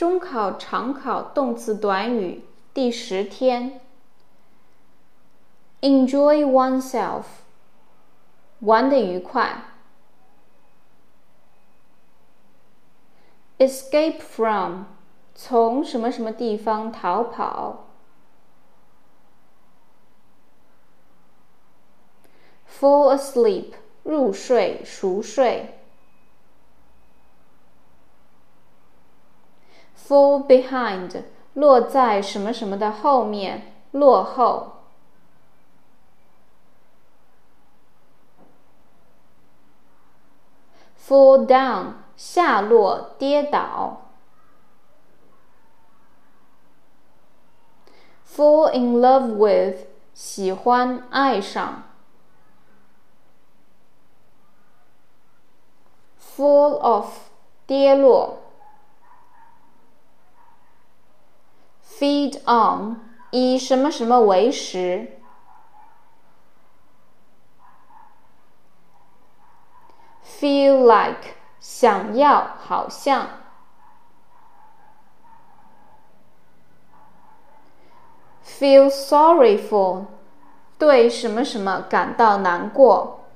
中考常考动词短语第十天。Enjoy oneself，玩的愉快。Escape from，从什么什么地方逃跑。Fall asleep，入睡、熟睡。Fall behind，落在什么什么的后面，落后。Fall down，下落、跌倒。Fall in love with，喜欢、爱上。Fall off，跌落。Feed on，以什么什么为食。Feel like，想要，好像。Feel sorry for，对什么什么感到难过。